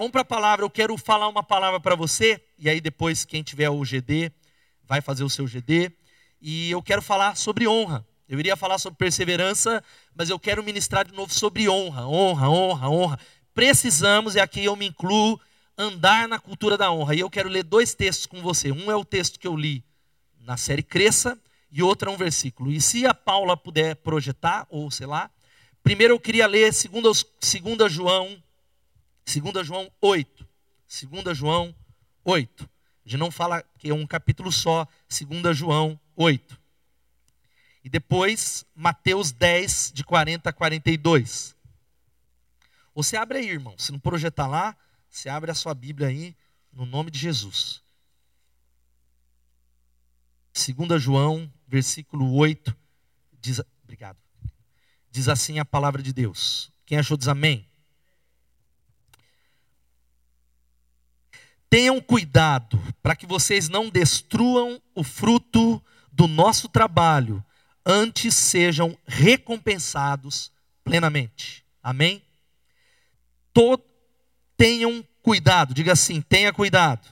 Vamos para a palavra. Eu quero falar uma palavra para você, e aí depois, quem tiver o GD, vai fazer o seu GD. E eu quero falar sobre honra. Eu iria falar sobre perseverança, mas eu quero ministrar de novo sobre honra, honra, honra, honra. Precisamos, e aqui eu me incluo, andar na cultura da honra. E eu quero ler dois textos com você. Um é o texto que eu li na série Cresça, e outro é um versículo. E se a Paula puder projetar, ou sei lá, primeiro eu queria ler 2 João 2 João 8. 2 João 8. A gente não fala que é um capítulo só, 2 João 8. E depois, Mateus 10, de 40 a 42. Você abre aí, irmão. Se não projetar lá, você abre a sua Bíblia aí, no nome de Jesus. 2 João, versículo 8, diz, obrigado. Diz assim a palavra de Deus. Quem achou diz amém. Tenham cuidado para que vocês não destruam o fruto do nosso trabalho, antes sejam recompensados plenamente. Amém? Todo, tenham cuidado, diga assim: tenha cuidado,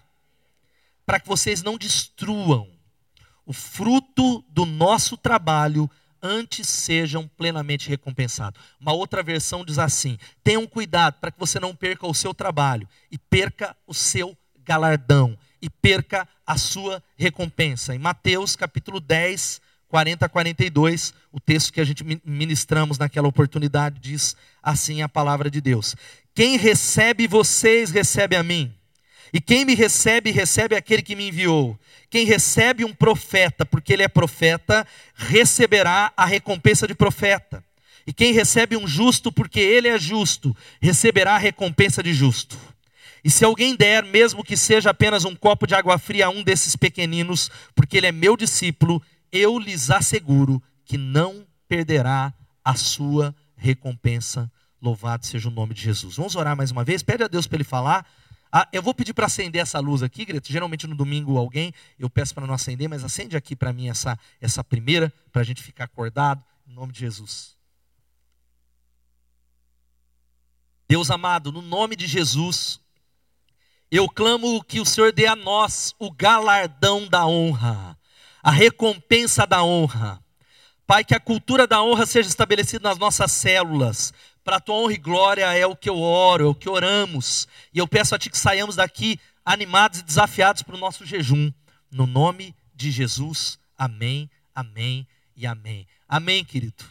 para que vocês não destruam o fruto do nosso trabalho antes sejam plenamente recompensados. Uma outra versão diz assim: tenham cuidado para que você não perca o seu trabalho e perca o seu galardão e perca a sua recompensa. Em Mateus capítulo 10, 40 a 42, o texto que a gente ministramos naquela oportunidade diz assim a palavra de Deus: Quem recebe vocês, recebe a mim. E quem me recebe, recebe aquele que me enviou. Quem recebe um profeta, porque ele é profeta, receberá a recompensa de profeta. E quem recebe um justo, porque ele é justo, receberá a recompensa de justo. E se alguém der, mesmo que seja apenas um copo de água fria a um desses pequeninos, porque ele é meu discípulo, eu lhes asseguro que não perderá a sua recompensa. Louvado seja o nome de Jesus. Vamos orar mais uma vez? Pede a Deus para ele falar. Ah, eu vou pedir para acender essa luz aqui, Greta. Geralmente no domingo alguém, eu peço para não acender, mas acende aqui para mim essa, essa primeira, para a gente ficar acordado, em nome de Jesus. Deus amado, no nome de Jesus, eu clamo que o Senhor dê a nós o galardão da honra, a recompensa da honra. Pai, que a cultura da honra seja estabelecida nas nossas células. Para a tua honra e glória é o que eu oro, é o que oramos. E eu peço a ti que saiamos daqui animados e desafiados para o nosso jejum. No nome de Jesus. Amém, amém e amém. Amém, querido.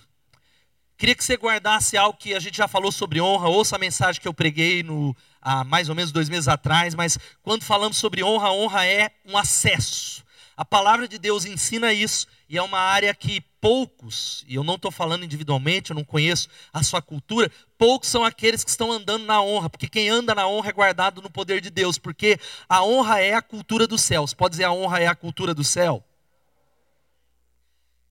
Queria que você guardasse algo que a gente já falou sobre honra. Ouça a mensagem que eu preguei no, há mais ou menos dois meses atrás, mas quando falamos sobre honra, honra é um acesso. A palavra de Deus ensina isso e é uma área que poucos, e eu não estou falando individualmente, eu não conheço a sua cultura, poucos são aqueles que estão andando na honra, porque quem anda na honra é guardado no poder de Deus, porque a honra é a cultura dos céus. Pode dizer a honra é a cultura do céu?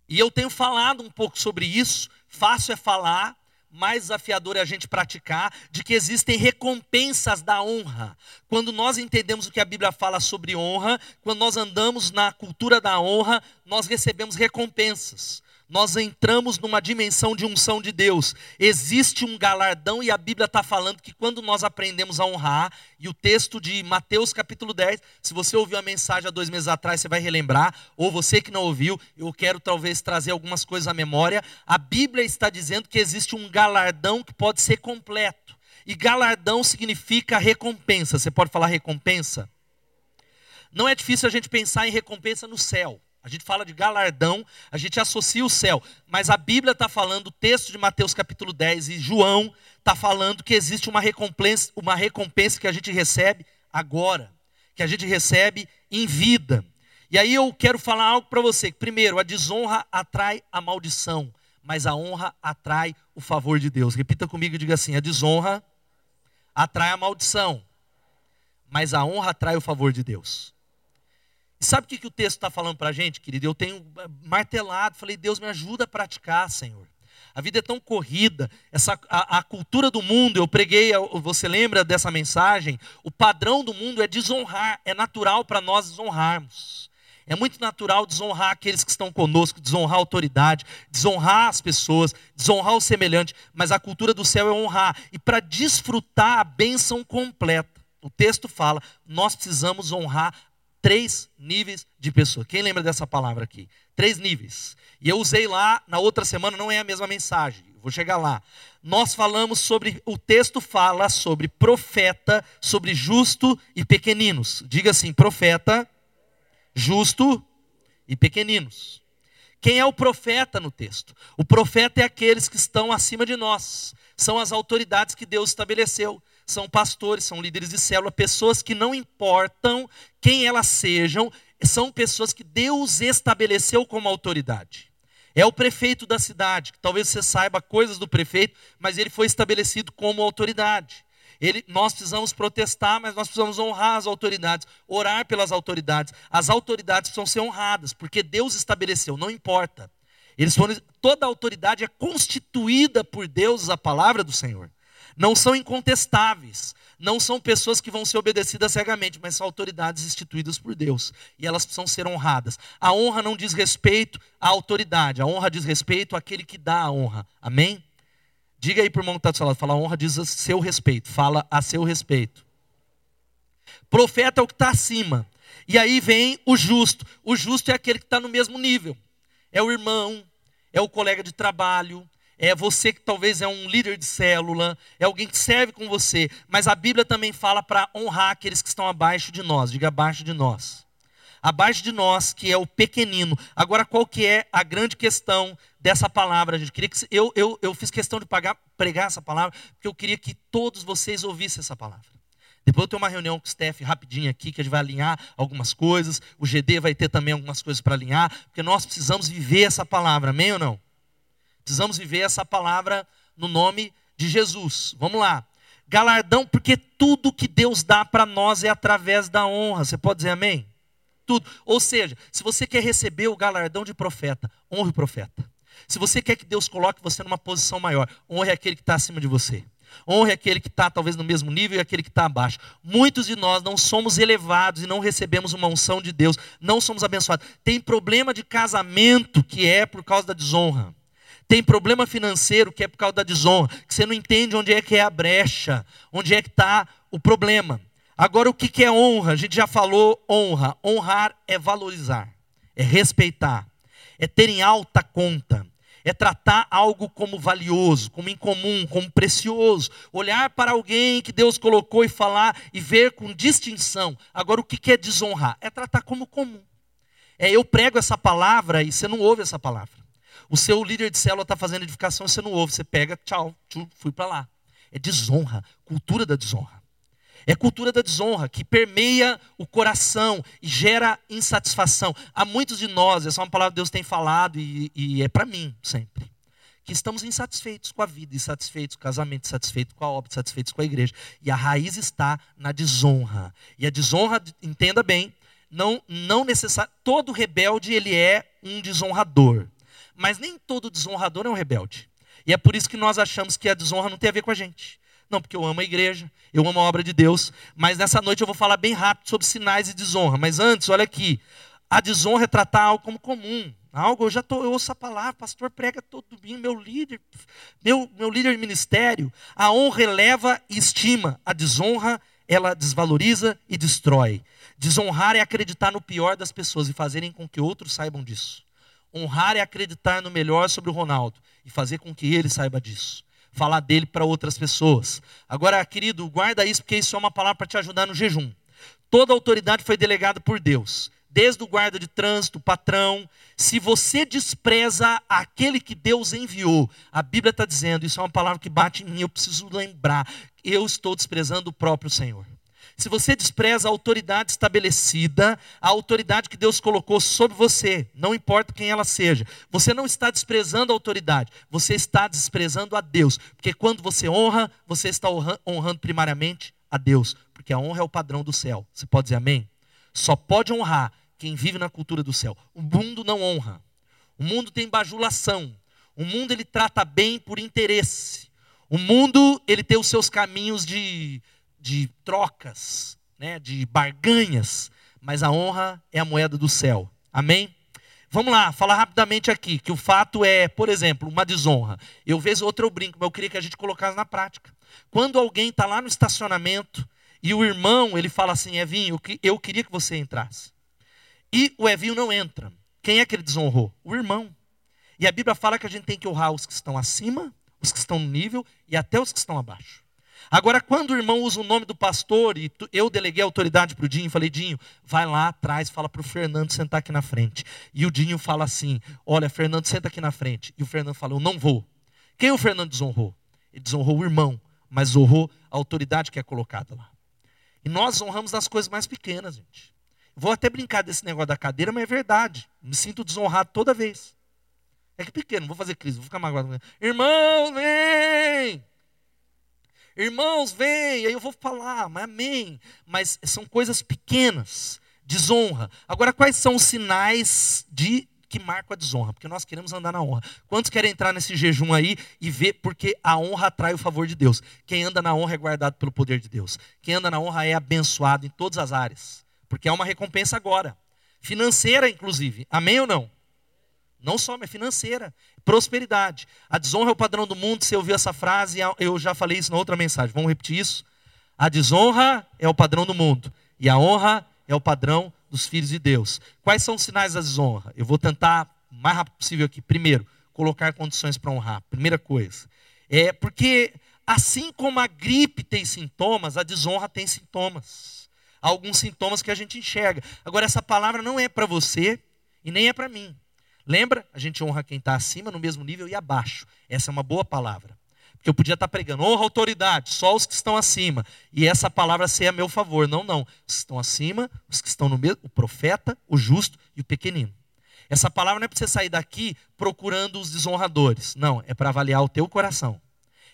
E eu tenho falado um pouco sobre isso, fácil é falar, mais desafiador é a gente praticar, de que existem recompensas da honra. Quando nós entendemos o que a Bíblia fala sobre honra, quando nós andamos na cultura da honra, nós recebemos recompensas nós entramos numa dimensão de unção de Deus. Existe um galardão e a Bíblia está falando que quando nós aprendemos a honrar, e o texto de Mateus capítulo 10, se você ouviu a mensagem há dois meses atrás, você vai relembrar, ou você que não ouviu, eu quero talvez trazer algumas coisas à memória. A Bíblia está dizendo que existe um galardão que pode ser completo. E galardão significa recompensa. Você pode falar recompensa? Não é difícil a gente pensar em recompensa no céu. A gente fala de galardão, a gente associa o céu, mas a Bíblia está falando, o texto de Mateus capítulo 10 e João está falando que existe uma recompensa, uma recompensa que a gente recebe agora, que a gente recebe em vida. E aí eu quero falar algo para você. Primeiro, a desonra atrai a maldição, mas a honra atrai o favor de Deus. Repita comigo e diga assim: a desonra atrai a maldição, mas a honra atrai o favor de Deus. Sabe o que, que o texto está falando para a gente, querido? Eu tenho eh, martelado, falei, Deus me ajuda a praticar, Senhor. A vida é tão corrida, essa, a, a, cultura do mundo, eu preguei, você lembra dessa mensagem? O padrão do mundo é desonrar, é natural para nós desonrarmos. É muito natural desonrar aqueles que estão conosco, desonrar a autoridade, desonrar as pessoas, desonrar o semelhante, mas a cultura do céu é honrar. E para desfrutar a bênção completa, o texto fala, nós precisamos honrar três níveis de pessoa. Quem lembra dessa palavra aqui? Três níveis. E eu usei lá na outra semana, não é a mesma mensagem. Vou chegar lá. Nós falamos sobre, o texto fala sobre profeta, sobre justo e pequeninos. Diga assim: profeta, justo e pequeninos. Quem é o profeta no texto? O profeta é aqueles que estão acima de nós, são as autoridades que Deus estabeleceu, são pastores, são líderes de célula, pessoas que não importam quem elas sejam, são pessoas que Deus estabeleceu como autoridade. É o prefeito da cidade, que talvez você saiba coisas do prefeito, mas ele foi estabelecido como autoridade. Ele, nós precisamos protestar, mas nós precisamos honrar as autoridades, orar pelas autoridades. As autoridades precisam ser honradas, porque Deus estabeleceu, não importa. Eles foram, toda autoridade é constituída por Deus, a palavra do Senhor. Não são incontestáveis, não são pessoas que vão ser obedecidas cegamente, mas são autoridades instituídas por Deus. E elas precisam ser honradas. A honra não diz respeito à autoridade, a honra diz respeito àquele que dá a honra. Amém? Diga aí para o irmão que está do seu lado, fala honra diz a seu respeito, fala a seu respeito. Profeta é o que está acima. E aí vem o justo. O justo é aquele que está no mesmo nível. É o irmão, é o colega de trabalho, é você que talvez é um líder de célula, é alguém que serve com você, mas a Bíblia também fala para honrar aqueles que estão abaixo de nós, diga abaixo de nós. Abaixo de nós, que é o pequenino. Agora, qual que é a grande questão dessa palavra, gente? Queria que, eu, eu, eu fiz questão de pagar, pregar essa palavra, porque eu queria que todos vocês ouvissem essa palavra. Depois eu tenho uma reunião com o Steph rapidinho aqui, que a gente vai alinhar algumas coisas. O GD vai ter também algumas coisas para alinhar, porque nós precisamos viver essa palavra, amém ou não? Precisamos viver essa palavra no nome de Jesus. Vamos lá. Galardão, porque tudo que Deus dá para nós é através da honra. Você pode dizer amém? Tudo. Ou seja, se você quer receber o galardão de profeta, honre o profeta. Se você quer que Deus coloque você numa posição maior, honre aquele que está acima de você. Honre aquele que está talvez no mesmo nível e aquele que está abaixo. Muitos de nós não somos elevados e não recebemos uma unção de Deus, não somos abençoados. Tem problema de casamento que é por causa da desonra. Tem problema financeiro que é por causa da desonra, que você não entende onde é que é a brecha, onde é que está o problema. Agora, o que é honra? A gente já falou honra. Honrar é valorizar, é respeitar, é ter em alta conta, é tratar algo como valioso, como incomum, como precioso. Olhar para alguém que Deus colocou e falar e ver com distinção. Agora, o que é desonrar? É tratar como comum. É eu prego essa palavra e você não ouve essa palavra. O seu líder de célula está fazendo edificação e você não ouve. Você pega, tchau, tchau fui para lá. É desonra, cultura da desonra. É cultura da desonra que permeia o coração e gera insatisfação. Há muitos de nós, essa é uma palavra que Deus tem falado e, e é para mim sempre, que estamos insatisfeitos com a vida, insatisfeitos com o casamento, insatisfeitos com a obra, insatisfeitos com a igreja. E a raiz está na desonra. E a desonra, entenda bem, não, não necessário. Todo rebelde ele é um desonrador. Mas nem todo desonrador é um rebelde. E é por isso que nós achamos que a desonra não tem a ver com a gente. Não, porque eu amo a igreja, eu amo a obra de Deus. Mas nessa noite eu vou falar bem rápido sobre sinais de desonra. Mas antes, olha aqui. A desonra é tratar algo como comum. Algo, eu já tô, eu ouço a palavra, pastor prega todo domingo, meu líder, meu, meu líder de ministério. A honra eleva e estima. A desonra, ela desvaloriza e destrói. Desonrar é acreditar no pior das pessoas e fazerem com que outros saibam disso. Honrar é acreditar no melhor sobre o Ronaldo e fazer com que ele saiba disso. Falar dele para outras pessoas. Agora, querido, guarda isso, porque isso é uma palavra para te ajudar no jejum. Toda autoridade foi delegada por Deus, desde o guarda de trânsito, patrão. Se você despreza aquele que Deus enviou, a Bíblia está dizendo, isso é uma palavra que bate em mim, eu preciso lembrar, eu estou desprezando o próprio Senhor. Se você despreza a autoridade estabelecida, a autoridade que Deus colocou sobre você, não importa quem ela seja, você não está desprezando a autoridade, você está desprezando a Deus. Porque quando você honra, você está honrando primariamente a Deus, porque a honra é o padrão do céu. Você pode dizer amém? Só pode honrar quem vive na cultura do céu. O mundo não honra. O mundo tem bajulação. O mundo ele trata bem por interesse. O mundo ele tem os seus caminhos de de trocas, né, de barganhas, mas a honra é a moeda do céu. Amém? Vamos lá, falar rapidamente aqui, que o fato é, por exemplo, uma desonra. Eu vejo outra eu brinco, mas eu queria que a gente colocasse na prática. Quando alguém está lá no estacionamento e o irmão, ele fala assim, Evinho, eu queria que você entrasse. E o Evinho não entra. Quem é que ele desonrou? O irmão. E a Bíblia fala que a gente tem que honrar os que estão acima, os que estão no nível e até os que estão abaixo. Agora, quando o irmão usa o nome do pastor, e eu deleguei a autoridade para o Dinho, falei, Dinho, vai lá atrás, fala para o Fernando sentar aqui na frente. E o Dinho fala assim: Olha, Fernando, senta aqui na frente. E o Fernando fala: Eu não vou. Quem o Fernando desonrou? Ele desonrou o irmão, mas honrou a autoridade que é colocada lá. E nós honramos nas coisas mais pequenas, gente. Vou até brincar desse negócio da cadeira, mas é verdade. Me sinto desonrado toda vez. É que pequeno, vou fazer crise, vou ficar magoado. Irmão, vem! Irmãos, vem, aí eu vou falar, mas amém. Mas são coisas pequenas, desonra. Agora, quais são os sinais de que marcam a desonra? Porque nós queremos andar na honra. Quantos querem entrar nesse jejum aí e ver porque a honra atrai o favor de Deus? Quem anda na honra é guardado pelo poder de Deus. Quem anda na honra é abençoado em todas as áreas. Porque é uma recompensa agora. Financeira, inclusive. Amém ou não? Não só, mas financeira. Prosperidade. A desonra é o padrão do mundo. Você ouviu essa frase, eu já falei isso na outra mensagem. Vamos repetir isso? A desonra é o padrão do mundo. E a honra é o padrão dos filhos de Deus. Quais são os sinais da desonra? Eu vou tentar o mais rápido possível aqui. Primeiro, colocar condições para honrar. Primeira coisa. É porque assim como a gripe tem sintomas, a desonra tem sintomas. Alguns sintomas que a gente enxerga. Agora, essa palavra não é para você e nem é para mim. Lembra? A gente honra quem está acima, no mesmo nível e abaixo. Essa é uma boa palavra. Porque eu podia estar tá pregando, honra autoridade, só os que estão acima. E essa palavra ser a meu favor. Não, não. Os que estão acima, os que estão no mesmo, o profeta, o justo e o pequenino. Essa palavra não é para você sair daqui procurando os desonradores. Não, é para avaliar o teu coração.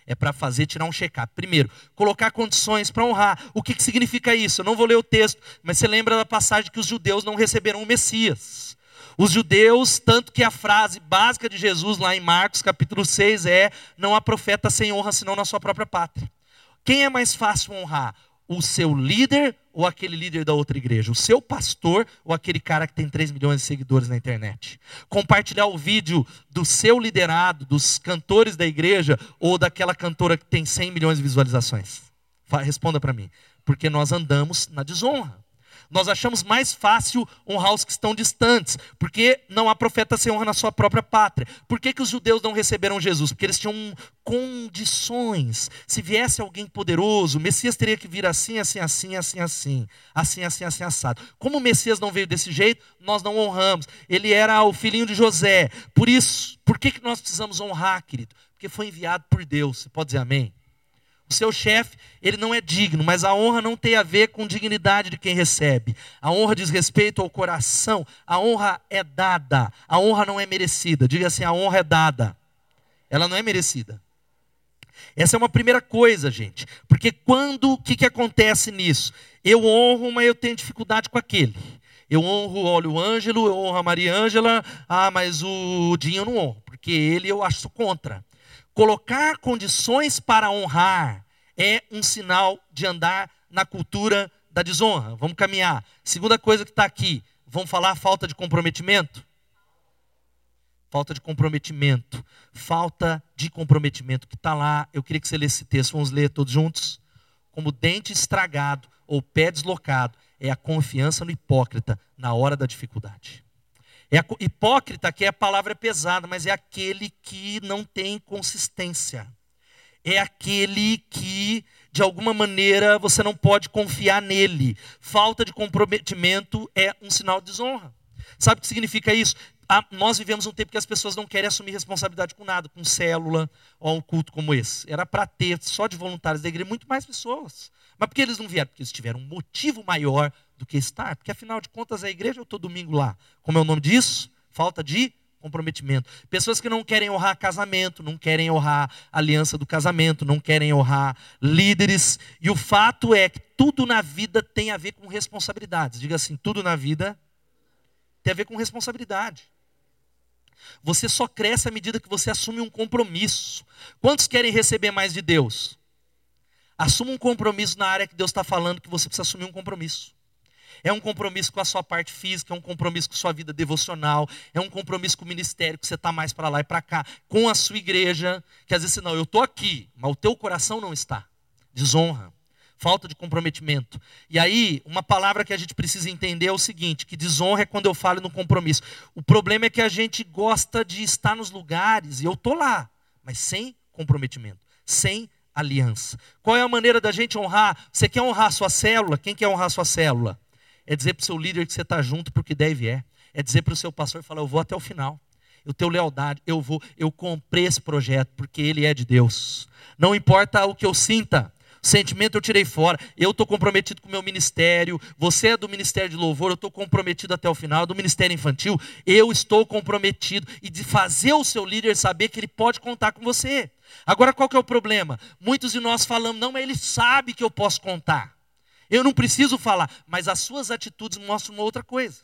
É para fazer, tirar um check-up. Primeiro, colocar condições para honrar. O que, que significa isso? Eu não vou ler o texto, mas você lembra da passagem que os judeus não receberam o Messias. Os judeus, tanto que a frase básica de Jesus lá em Marcos capítulo 6 é: Não há profeta sem honra senão na sua própria pátria. Quem é mais fácil honrar? O seu líder ou aquele líder da outra igreja? O seu pastor ou aquele cara que tem 3 milhões de seguidores na internet? Compartilhar o vídeo do seu liderado, dos cantores da igreja ou daquela cantora que tem 100 milhões de visualizações? Responda para mim. Porque nós andamos na desonra. Nós achamos mais fácil honrar os que estão distantes, porque não há profeta sem honra na sua própria pátria. Por que, que os judeus não receberam Jesus? Porque eles tinham condições. Se viesse alguém poderoso, o Messias teria que vir assim, assim, assim, assim, assim, assim, assim, assim, assado. Como o Messias não veio desse jeito, nós não honramos. Ele era o filhinho de José. Por isso, por que, que nós precisamos honrar, querido? Porque foi enviado por Deus. Você pode dizer amém? O seu chefe, ele não é digno, mas a honra não tem a ver com dignidade de quem recebe. A honra diz respeito ao coração. A honra é dada. A honra não é merecida. Diga assim: a honra é dada. Ela não é merecida. Essa é uma primeira coisa, gente. Porque quando, o que, que acontece nisso? Eu honro, mas eu tenho dificuldade com aquele. Eu honro, olha, o Ângelo, eu honro a Maria Ângela, ah, mas o Dinho eu não honro, porque ele eu acho contra. Colocar condições para honrar é um sinal de andar na cultura da desonra. Vamos caminhar. Segunda coisa que está aqui, vamos falar falta de comprometimento? Falta de comprometimento. Falta de comprometimento que está lá. Eu queria que você lesse esse texto. Vamos ler todos juntos. Como dente estragado ou pé deslocado é a confiança no hipócrita na hora da dificuldade. É hipócrita, que é a palavra pesada, mas é aquele que não tem consistência. É aquele que, de alguma maneira, você não pode confiar nele. Falta de comprometimento é um sinal de desonra. Sabe o que significa isso? Nós vivemos um tempo que as pessoas não querem assumir responsabilidade com nada, com célula ou um culto como esse. Era para ter só de voluntários da igreja muito mais pessoas. Mas por que eles não vieram? Porque eles tiveram um motivo maior do que estar. Porque afinal de contas a igreja eu estou domingo lá. Como é o nome disso? Falta de comprometimento. Pessoas que não querem honrar casamento, não querem honrar aliança do casamento, não querem honrar líderes. E o fato é que tudo na vida tem a ver com responsabilidades. Diga assim: tudo na vida tem a ver com responsabilidade. Você só cresce à medida que você assume um compromisso. Quantos querem receber mais de Deus? Assuma um compromisso na área que Deus está falando que você precisa assumir um compromisso. É um compromisso com a sua parte física, é um compromisso com a sua vida devocional, é um compromisso com o ministério, que você está mais para lá e para cá, com a sua igreja, que às vezes, não, eu estou aqui, mas o teu coração não está. Desonra, falta de comprometimento. E aí, uma palavra que a gente precisa entender é o seguinte: que desonra é quando eu falo no compromisso. O problema é que a gente gosta de estar nos lugares, e eu estou lá, mas sem comprometimento, sem aliança. Qual é a maneira da gente honrar? Você quer honrar a sua célula? Quem quer honrar a sua célula? É dizer para o seu líder que você está junto porque deve é. É dizer para o seu pastor falar, eu vou até o final. Eu tenho lealdade, eu vou, eu comprei esse projeto porque ele é de Deus. Não importa o que eu sinta, sentimento eu tirei fora. Eu estou comprometido com o meu ministério. Você é do ministério de louvor, eu estou comprometido até o final. Do ministério infantil, eu estou comprometido. E de fazer o seu líder saber que ele pode contar com você. Agora qual que é o problema? Muitos de nós falamos, não, mas ele sabe que eu posso contar. Eu não preciso falar, mas as suas atitudes mostram uma outra coisa.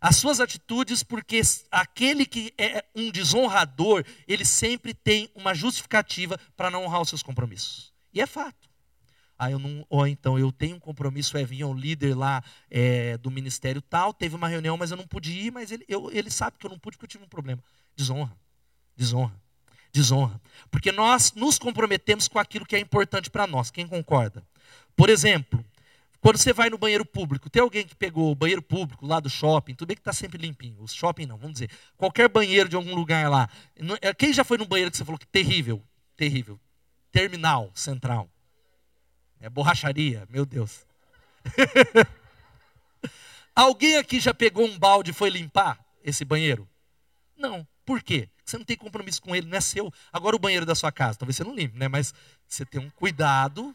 As suas atitudes, porque aquele que é um desonrador, ele sempre tem uma justificativa para não honrar os seus compromissos. E é fato. Ah, eu não, ou então eu tenho um compromisso, é vinha um líder lá é, do ministério tal, teve uma reunião, mas eu não pude ir, mas ele, eu, ele sabe que eu não pude porque eu tive um problema. Desonra, desonra desonra. Porque nós nos comprometemos com aquilo que é importante para nós. Quem concorda? Por exemplo, quando você vai no banheiro público, tem alguém que pegou o banheiro público lá do shopping, tudo bem que está sempre limpinho, o shopping não, vamos dizer, qualquer banheiro de algum lugar lá. É, quem já foi no banheiro que você falou que terrível? Terrível. Terminal, central. É borracharia, meu Deus. alguém aqui já pegou um balde e foi limpar esse banheiro? Não. Por quê? Você não tem compromisso com ele, não é seu. Agora o banheiro da sua casa, talvez você não limpe, né? Mas você tem um cuidado,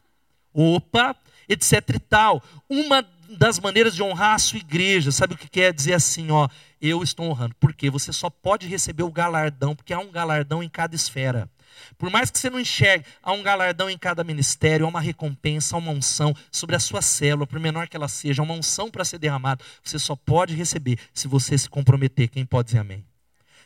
opa, etc e tal. Uma das maneiras de honrar a sua igreja, sabe o que quer dizer assim, ó, eu estou honrando. Porque você só pode receber o galardão, porque há um galardão em cada esfera. Por mais que você não enxergue, há um galardão em cada ministério, há uma recompensa, há uma unção sobre a sua célula, por menor que ela seja, uma unção para ser derramada. Você só pode receber se você se comprometer. Quem pode dizer amém?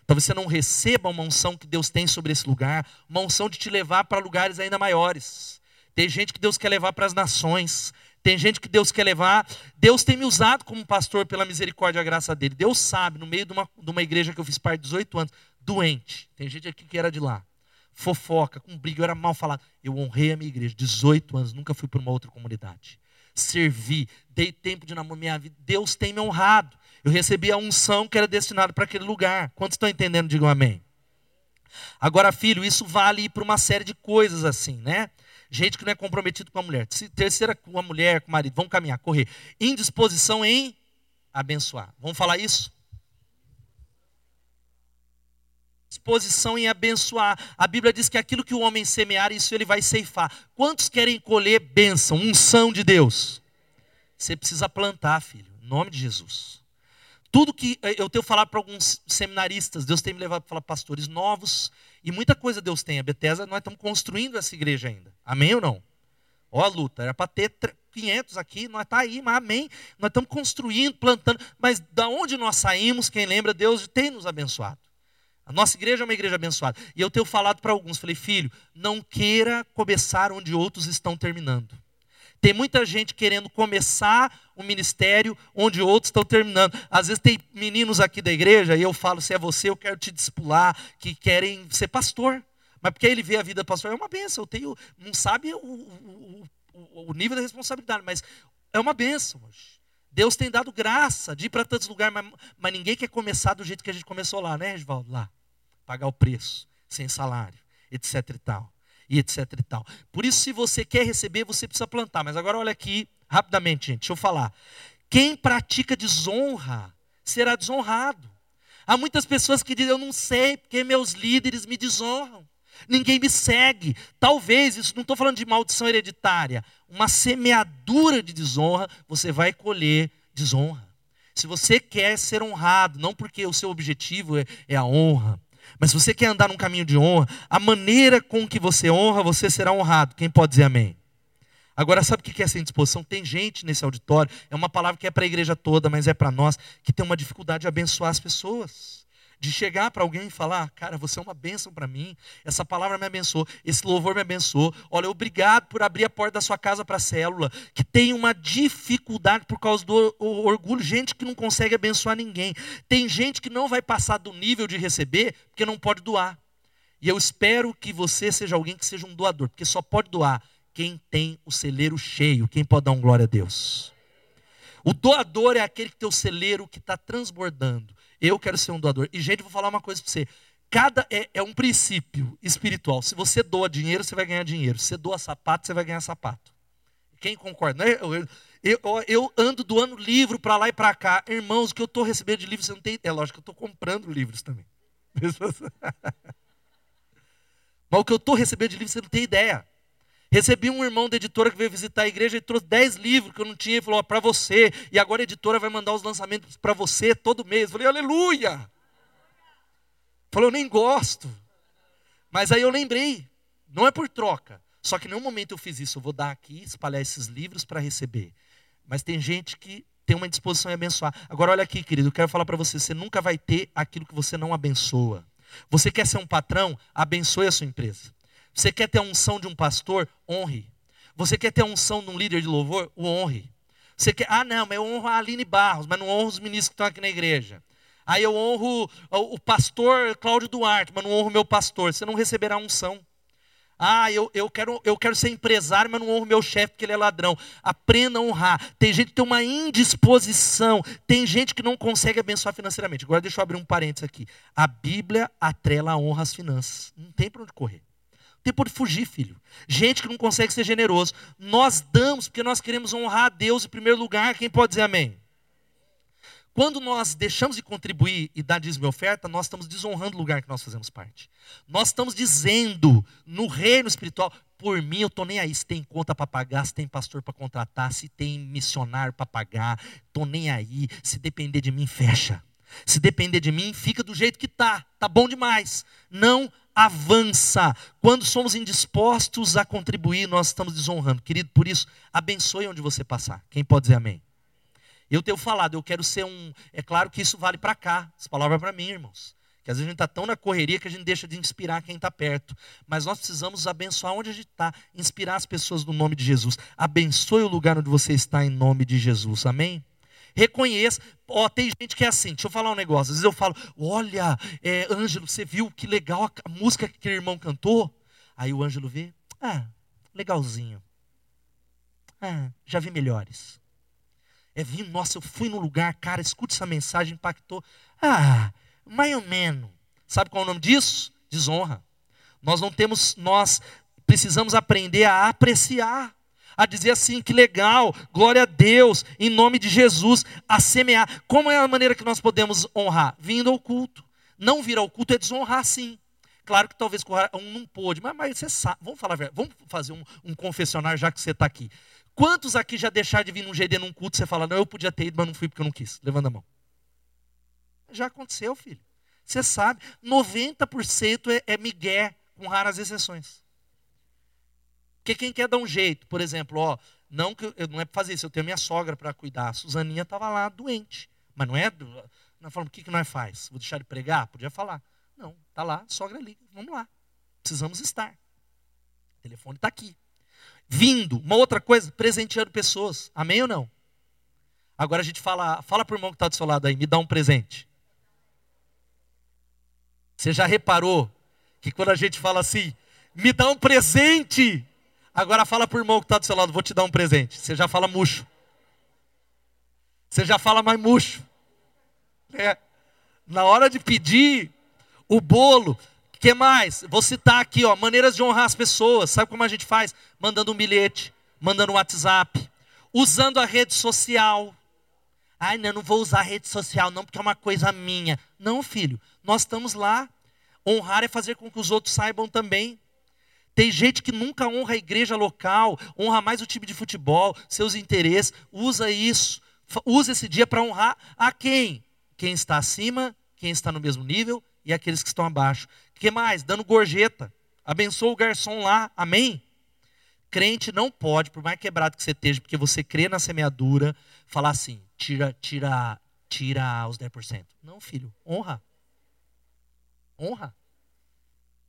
Talvez você não receba uma unção que Deus tem sobre esse lugar, uma unção de te levar para lugares ainda maiores. Tem gente que Deus quer levar para as nações, tem gente que Deus quer levar. Deus tem me usado como pastor pela misericórdia e a graça dele. Deus sabe, no meio de uma, de uma igreja que eu fiz parte de 18 anos, doente. Tem gente aqui que era de lá. Fofoca, com briga, eu era mal falado. Eu honrei a minha igreja, 18 anos, nunca fui para uma outra comunidade. Servi, dei tempo de namoro minha vida. Deus tem me honrado. Eu recebi a unção que era destinada para aquele lugar. Quantos estão entendendo? Digam amém. Agora, filho, isso vale para uma série de coisas assim, né? Gente que não é comprometido com a mulher. Terceira, com a mulher, com o marido. Vamos caminhar, correr. Indisposição em abençoar. Vamos falar isso? Disposição em abençoar. A Bíblia diz que aquilo que o homem semear, isso ele vai ceifar. Quantos querem colher bênção, unção de Deus? Você precisa plantar, filho, em nome de Jesus. Tudo que eh, eu tenho falado para alguns seminaristas, Deus tem me levado para falar pastores novos, e muita coisa Deus tem. A Bethesda, nós estamos construindo essa igreja ainda. Amém ou não? Ó a luta, era para ter 500 aqui, nós está aí, mas amém. Nós estamos construindo, plantando, mas da onde nós saímos, quem lembra, Deus tem nos abençoado. A nossa igreja é uma igreja abençoada. E eu tenho falado para alguns, falei, filho, não queira começar onde outros estão terminando. Tem muita gente querendo começar um ministério onde outros estão terminando. Às vezes tem meninos aqui da igreja e eu falo, se é você, eu quero te discipular, que querem ser pastor. Mas porque ele vê a vida pastor, é uma benção. Eu tenho, não sabe o, o, o, o nível da responsabilidade, mas é uma benção. Deus tem dado graça de ir para tantos lugares, mas, mas, ninguém quer começar do jeito que a gente começou lá, né, Regivaldo? Lá. Pagar o preço, sem salário, etc e tal e etc e tal. Por isso, se você quer receber, você precisa plantar. Mas agora olha aqui, rapidamente, gente, deixa eu falar. Quem pratica desonra será desonrado. Há muitas pessoas que dizem, eu não sei, porque meus líderes me desonram. Ninguém me segue. Talvez, isso não estou falando de maldição hereditária, uma semeadura de desonra, você vai colher desonra. Se você quer ser honrado, não porque o seu objetivo é, é a honra, mas se você quer andar num caminho de honra, a maneira com que você honra, você será honrado. Quem pode dizer amém? Agora, sabe o que é essa indisposição? Tem gente nesse auditório, é uma palavra que é para a igreja toda, mas é para nós, que tem uma dificuldade de abençoar as pessoas. De chegar para alguém e falar: Cara, você é uma bênção para mim, essa palavra me abençoou, esse louvor me abençoou. Olha, obrigado por abrir a porta da sua casa para a célula, que tem uma dificuldade por causa do orgulho, gente que não consegue abençoar ninguém. Tem gente que não vai passar do nível de receber porque não pode doar. E eu espero que você seja alguém que seja um doador, porque só pode doar quem tem o celeiro cheio. Quem pode dar um glória a Deus? O doador é aquele que tem o celeiro que está transbordando. Eu quero ser um doador. E, gente, vou falar uma coisa para você. Cada é, é, um princípio espiritual. Se você doa dinheiro, você vai ganhar dinheiro. Se você doa sapato, você vai ganhar sapato. Quem concorda? Eu, eu, eu, ando doando livro para lá e para cá. Irmãos, o que eu estou recebendo de livros, você não tem. É lógico que eu estou comprando livros também. Mas o que eu estou recebendo de livros, você não tem ideia. Recebi um irmão da editora que veio visitar a igreja e trouxe 10 livros que eu não tinha e falou: para você. E agora a editora vai mandar os lançamentos para você todo mês. Eu falei: aleluia. Falou: eu nem gosto. Mas aí eu lembrei: não é por troca. Só que em nenhum momento eu fiz isso. Eu vou dar aqui, espalhar esses livros para receber. Mas tem gente que tem uma disposição em abençoar. Agora, olha aqui, querido, eu quero falar para você: você nunca vai ter aquilo que você não abençoa. Você quer ser um patrão? Abençoe a sua empresa. Você quer ter a unção de um pastor? Honre. Você quer ter a unção de um líder de louvor? O honre. Você quer, ah, não, mas eu honro a Aline Barros, mas não honro os ministros que estão aqui na igreja. Aí eu honro o pastor Cláudio Duarte, mas não honro o meu pastor. Você não receberá unção. Ah, eu, eu, quero, eu quero ser empresário, mas não honro meu chefe porque ele é ladrão. Aprenda a honrar. Tem gente que tem uma indisposição. Tem gente que não consegue abençoar financeiramente. Agora deixa eu abrir um parênteses aqui. A Bíblia atrela a honra às finanças. Não tem para onde correr. Tem onde fugir, filho. Gente que não consegue ser generoso. Nós damos porque nós queremos honrar a Deus em primeiro lugar. Quem pode dizer amém? Quando nós deixamos de contribuir e dar dízimo e oferta, nós estamos desonrando o lugar que nós fazemos parte. Nós estamos dizendo no reino espiritual, por mim eu estou nem aí se tem conta para pagar, se tem pastor para contratar, se tem missionário para pagar, estou nem aí, se depender de mim, fecha. Se depender de mim, fica do jeito que está, tá bom demais. Não avança. Quando somos indispostos a contribuir, nós estamos desonrando. Querido, por isso, abençoe onde você passar. Quem pode dizer amém? Eu tenho falado, eu quero ser um. É claro que isso vale para cá. Essa palavra é para mim, irmãos. Que às vezes a gente está tão na correria que a gente deixa de inspirar quem está perto. Mas nós precisamos abençoar onde a gente está, inspirar as pessoas no nome de Jesus. Abençoe o lugar onde você está em nome de Jesus. Amém? Reconheça. Ó, tem gente que é assim. Deixa eu falar um negócio. Às vezes eu falo: Olha, é, Ângelo, você viu que legal a, a música que aquele irmão cantou? Aí o Ângelo vê: Ah, legalzinho. Ah, já vi melhores. É vir, nossa, eu fui no lugar, cara, escute essa mensagem, impactou. Ah, mais ou menos. Sabe qual é o nome disso? Desonra. Nós não temos, nós precisamos aprender a apreciar, a dizer assim, que legal, glória a Deus, em nome de Jesus, a semear. Como é a maneira que nós podemos honrar? Vindo ao culto. Não vir ao culto é desonrar sim. Claro que talvez um não pôde, mas, mas você sabe, vamos falar, vamos fazer um, um confessionário já que você está aqui. Quantos aqui já deixaram de vir num GD num culto você fala, não, eu podia ter ido, mas não fui porque eu não quis? Levanta a mão. Já aconteceu, filho. Você sabe, 90% é, é migué, com raras exceções. Porque quem quer dar um jeito, por exemplo, ó, não que eu, não é para fazer isso, eu tenho minha sogra para cuidar. A Suzaninha estava lá doente. Mas não é. Nós falamos, o que, que nós faz? Vou deixar de pregar? Podia falar. Não, está lá, sogra liga, vamos lá. Precisamos estar. O telefone está aqui vindo. Uma outra coisa, presenteando pessoas. Amém ou não? Agora a gente fala, fala para o irmão que está do seu lado aí, me dá um presente. Você já reparou que quando a gente fala assim, me dá um presente, agora fala para o irmão que está do seu lado, vou te dar um presente. Você já fala murcho. Você já fala mais murcho. É. Na hora de pedir o bolo, que mais? Vou citar aqui, ó, maneiras de honrar as pessoas. Sabe como a gente faz? Mandando um bilhete, mandando um WhatsApp, usando a rede social. Ai, não, não vou usar a rede social não, porque é uma coisa minha. Não, filho, nós estamos lá. Honrar é fazer com que os outros saibam também. Tem gente que nunca honra a igreja local, honra mais o time de futebol, seus interesses. Usa isso. Usa esse dia para honrar a quem? Quem está acima, quem está no mesmo nível e aqueles que estão abaixo que mais? Dando gorjeta. Abençoa o garçom lá. Amém? Crente não pode, por mais quebrado que você esteja, porque você crê na semeadura, falar assim: tira, tira, tira os 10%. Não, filho, honra. Honra.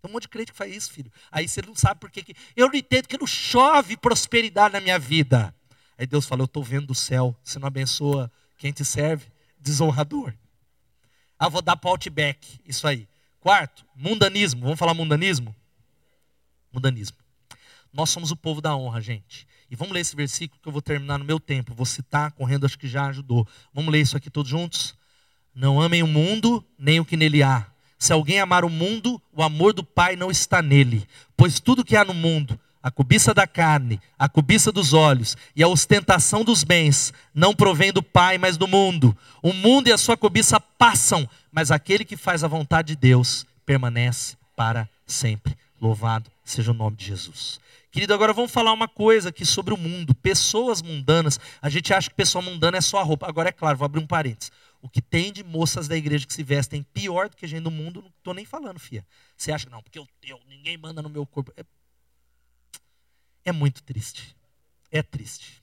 Tem um monte de crente que faz isso, filho. Aí você não sabe por que. Eu não entendo que não chove prosperidade na minha vida. Aí Deus fala: Eu estou vendo do céu. Você não abençoa quem te serve? Desonrador. Ah, vou dar para Outback. Isso aí. Quarto, mundanismo. Vamos falar mundanismo? Mundanismo. Nós somos o povo da honra, gente. E vamos ler esse versículo que eu vou terminar no meu tempo. Vou citar, correndo, acho que já ajudou. Vamos ler isso aqui todos juntos? Não amem o mundo, nem o que nele há. Se alguém amar o mundo, o amor do Pai não está nele. Pois tudo que há no mundo, a cobiça da carne, a cobiça dos olhos e a ostentação dos bens, não provém do Pai, mas do mundo. O mundo e a sua cobiça passam, mas aquele que faz a vontade de Deus permanece para sempre. Louvado seja o nome de Jesus. Querido, agora vamos falar uma coisa aqui sobre o mundo. Pessoas mundanas, a gente acha que pessoa mundana é só a roupa. Agora é claro, vou abrir um parênteses. O que tem de moças da igreja que se vestem pior do que a gente do mundo, não estou nem falando, fia. Você acha não, porque eu, eu, ninguém manda no meu corpo. É, é muito triste. É triste.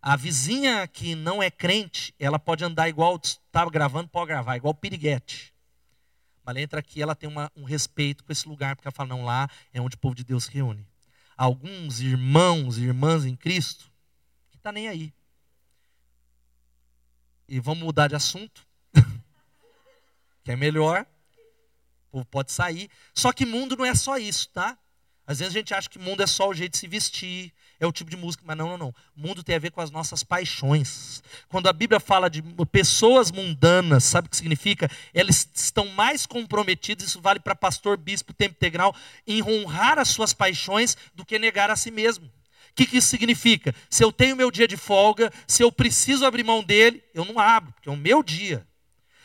A vizinha que não é crente, ela pode andar igual, estava gravando, pode gravar, igual piriguete. Mas ela entra aqui, ela tem uma, um respeito com esse lugar, porque ela fala, não, lá é onde o povo de Deus se reúne alguns irmãos e irmãs em Cristo que está nem aí. E vamos mudar de assunto, que é melhor, o povo pode sair. Só que mundo não é só isso, tá? Às vezes a gente acha que mundo é só o jeito de se vestir, é o tipo de música, mas não, não, não. Mundo tem a ver com as nossas paixões. Quando a Bíblia fala de pessoas mundanas, sabe o que significa? Elas estão mais comprometidas, isso vale para pastor, bispo, tempo integral, em honrar as suas paixões do que negar a si mesmo. Que, que isso significa? Se eu tenho meu dia de folga, se eu preciso abrir mão dele, eu não abro, porque é o meu dia.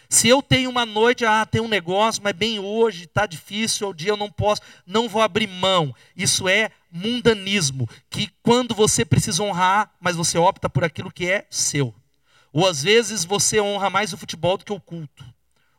Se eu tenho uma noite, ah, tem um negócio, mas bem hoje, está difícil, o dia eu não posso, não vou abrir mão. Isso é mundanismo, que quando você precisa honrar, mas você opta por aquilo que é seu. Ou às vezes você honra mais o futebol do que o culto.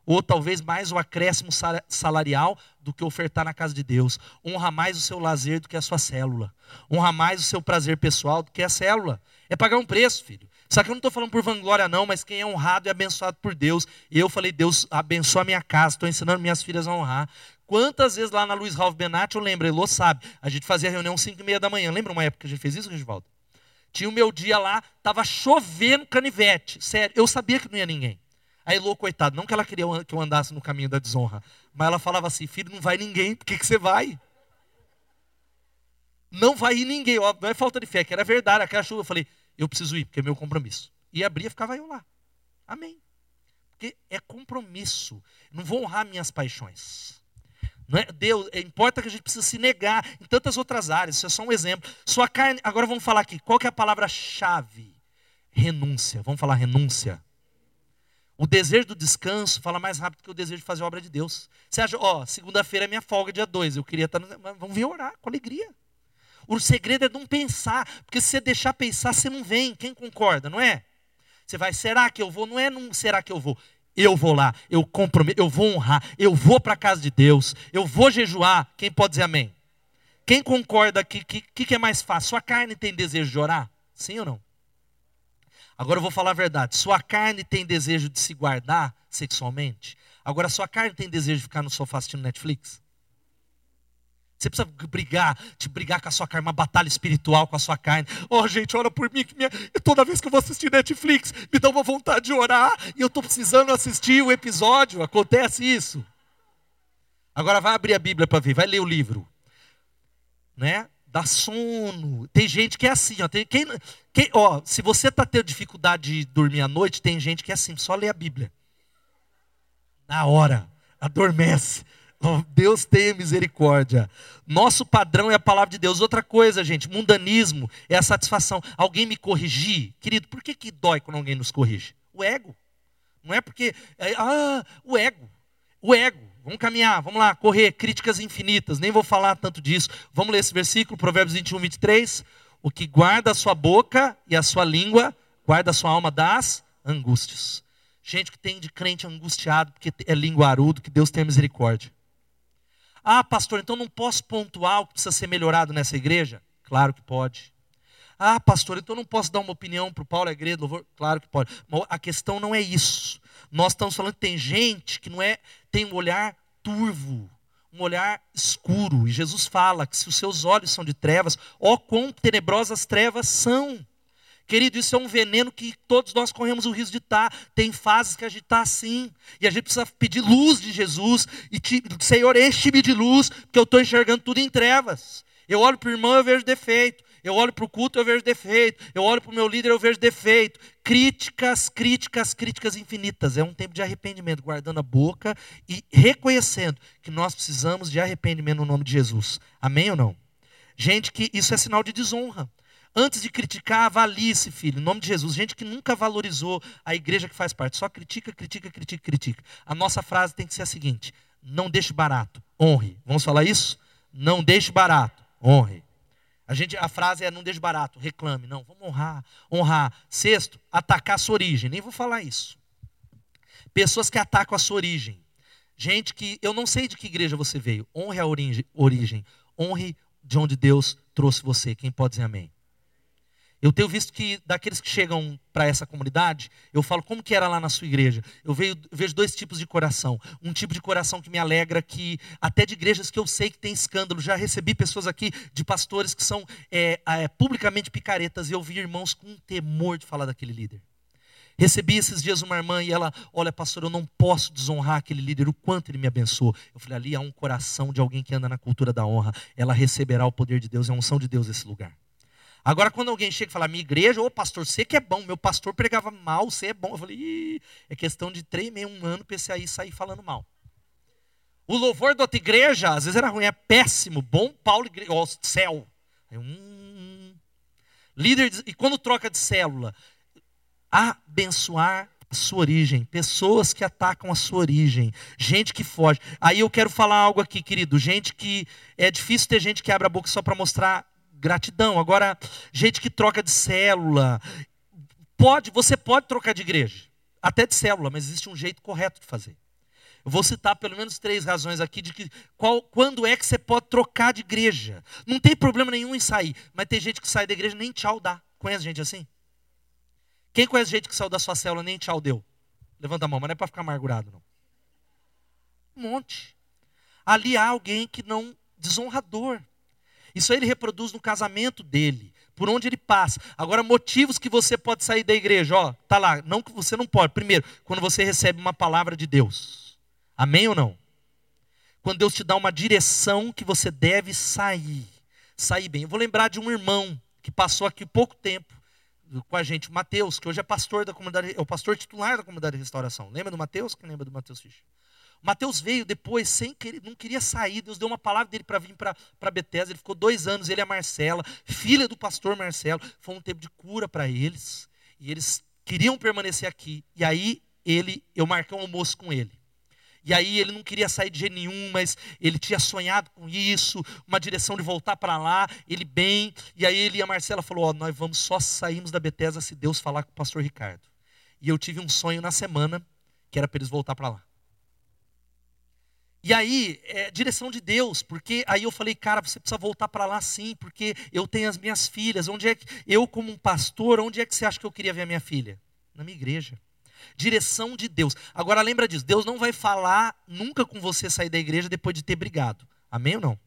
Ou talvez mais o acréscimo salarial do que ofertar na casa de Deus. Honra mais o seu lazer do que a sua célula. Honra mais o seu prazer pessoal do que a célula. É pagar um preço, filho. Só que eu não estou falando por vanglória, não, mas quem é honrado e abençoado por Deus. E eu falei, Deus abençoa a minha casa, estou ensinando minhas filhas a honrar. Quantas vezes lá na Luiz Ralph Benatti, eu lembro, Elô sabe, a gente fazia reunião 5 e meia da manhã. Lembra uma época que a gente fez isso, Regivaldo? Tinha o meu dia lá, estava chovendo canivete. Sério, eu sabia que não ia ninguém. Aí coitado, não que ela queria que eu andasse no caminho da desonra, mas ela falava assim, filho, não vai ninguém, por que, que você vai? Não vai ir ninguém, ó, não é falta de fé, que era verdade, aquela chuva. Eu falei, eu preciso ir, porque é meu compromisso. E abria, ficava eu lá. Amém. Porque é compromisso. Não vou honrar minhas paixões. Não é, Deus, é, importa que a gente precisa se negar em tantas outras áreas. Isso é só um exemplo. Sua carne. Agora vamos falar aqui. Qual que é a palavra-chave? Renúncia. Vamos falar renúncia. O desejo do descanso fala mais rápido que o desejo de fazer a obra de Deus. Você acha, ó, segunda-feira é minha folga, dia 2. Eu queria estar. No... Vamos vir orar com alegria. O segredo é não pensar, porque se você deixar pensar, você não vem. Quem concorda, não é? Você vai, será que eu vou? Não é não será que eu vou. Eu vou lá, eu comprometo, eu vou honrar, eu vou para a casa de Deus, eu vou jejuar. Quem pode dizer amém? Quem concorda aqui, que, que, que é mais fácil? Sua carne tem desejo de orar? Sim ou não? Agora eu vou falar a verdade. Sua carne tem desejo de se guardar sexualmente? Agora sua carne tem desejo de ficar no sofá assistindo Netflix? Você precisa brigar, de brigar com a sua carne, uma batalha espiritual com a sua carne. Oh, gente, ora por mim, que minha... toda vez que eu vou assistir Netflix, me dá uma vontade de orar, e eu estou precisando assistir o episódio. Acontece isso. Agora vai abrir a Bíblia para ver, vai ler o livro. Né? Dá sono. Tem gente que é assim, ó. Tem, quem, ó se você está tendo dificuldade de dormir à noite, tem gente que é assim, só lê a Bíblia. Na hora, adormece. Deus tenha misericórdia. Nosso padrão é a palavra de Deus. Outra coisa, gente, mundanismo é a satisfação. Alguém me corrigir? Querido, por que, que dói quando alguém nos corrige? O ego. Não é porque. É, ah, o ego. O ego. Vamos caminhar, vamos lá, correr. Críticas infinitas. Nem vou falar tanto disso. Vamos ler esse versículo, Provérbios 21, 23. O que guarda a sua boca e a sua língua, guarda a sua alma das angústias. Gente que tem de crente angustiado, porque é linguarudo, que Deus tenha misericórdia. Ah, pastor, então não posso pontuar o que precisa ser melhorado nessa igreja? Claro que pode. Ah, pastor, então não posso dar uma opinião para o Paulo Agredo, louvor? Claro que pode. A questão não é isso. Nós estamos falando que tem gente que não é, tem um olhar turvo, um olhar escuro. E Jesus fala que se os seus olhos são de trevas, ó quão tenebrosas trevas são. Querido, isso é um veneno que todos nós corremos o risco de estar. Tem fases que a gente está assim. E a gente precisa pedir luz de Jesus. E, te, Senhor, enche-me de luz, porque eu estou enxergando tudo em trevas. Eu olho para o irmão, eu vejo defeito. Eu olho para o culto, eu vejo defeito. Eu olho para o meu líder, eu vejo defeito. Críticas, críticas, críticas infinitas. É um tempo de arrependimento, guardando a boca e reconhecendo que nós precisamos de arrependimento no nome de Jesus. Amém ou não? Gente, que isso é sinal de desonra. Antes de criticar, avalie-se, filho, em nome de Jesus. Gente que nunca valorizou a igreja que faz parte, só critica, critica, critica, critica. A nossa frase tem que ser a seguinte: não deixe barato, honre. Vamos falar isso? Não deixe barato, honre. A, gente, a frase é não deixe barato, reclame. Não, vamos honrar, honrar. Sexto, atacar a sua origem. Nem vou falar isso. Pessoas que atacam a sua origem. Gente que, eu não sei de que igreja você veio. Honre a origem. Honre de onde Deus trouxe você. Quem pode dizer amém? Eu tenho visto que daqueles que chegam para essa comunidade, eu falo como que era lá na sua igreja. Eu vejo, vejo, dois tipos de coração. Um tipo de coração que me alegra, que até de igrejas que eu sei que tem escândalo. Já recebi pessoas aqui de pastores que são é, é, publicamente picaretas e eu vi irmãos com temor de falar daquele líder. Recebi esses dias uma irmã e ela, olha, pastor, eu não posso desonrar aquele líder, o quanto ele me abençoou. Eu falei, ali há um coração de alguém que anda na cultura da honra. Ela receberá o poder de Deus, é unção de Deus esse lugar. Agora, quando alguém chega e fala, minha igreja, ô pastor, você que é bom, meu pastor pregava mal, você é bom. Eu falei, é questão de três meio, um ano para esse aí sair falando mal. O louvor da outra igreja, às vezes era ruim, é péssimo, bom, Paulo, igreja, ó, céu. Hum, líder, de, e quando troca de célula, abençoar a sua origem, pessoas que atacam a sua origem, gente que foge. Aí eu quero falar algo aqui, querido, gente que é difícil ter gente que abre a boca só para mostrar gratidão. Agora, gente que troca de célula, pode, você pode trocar de igreja, até de célula, mas existe um jeito correto de fazer. Eu vou citar pelo menos três razões aqui de que qual, quando é que você pode trocar de igreja. Não tem problema nenhum em sair, mas tem gente que sai da igreja e nem tchau dá. Conhece gente assim? Quem conhece gente que saiu da sua célula nem tchau deu? Levanta a mão, mas não é para ficar amargurado, não. Um monte. Ali há alguém que não desonrador. Isso aí ele reproduz no casamento dele, por onde ele passa. Agora, motivos que você pode sair da igreja, ó, tá lá. Não que você não pode. Primeiro, quando você recebe uma palavra de Deus. Amém ou não? Quando Deus te dá uma direção que você deve sair. Sair bem. Eu vou lembrar de um irmão que passou aqui pouco tempo com a gente, o Mateus, que hoje é pastor da comunidade, é o pastor titular da comunidade de restauração. Lembra do Mateus? Quem lembra do Mateus Fischer? Mateus veio depois, sem querer, não queria sair. Deus deu uma palavra dele para vir para Bethesda. Ele ficou dois anos, ele a Marcela, filha do pastor Marcelo. Foi um tempo de cura para eles. E eles queriam permanecer aqui. E aí ele, eu marquei um almoço com ele. E aí ele não queria sair de jeito nenhum, mas ele tinha sonhado com isso, uma direção de voltar para lá, ele bem. E aí ele e a Marcela falou: "Ó, nós vamos só saímos da Bethesda se Deus falar com o pastor Ricardo". E eu tive um sonho na semana que era para eles voltar para lá. E aí, é, direção de Deus, porque aí eu falei, cara, você precisa voltar para lá sim, porque eu tenho as minhas filhas. Onde é que eu, como um pastor, onde é que você acha que eu queria ver a minha filha? Na minha igreja. Direção de Deus. Agora lembra disso, Deus não vai falar nunca com você sair da igreja depois de ter brigado. Amém ou não?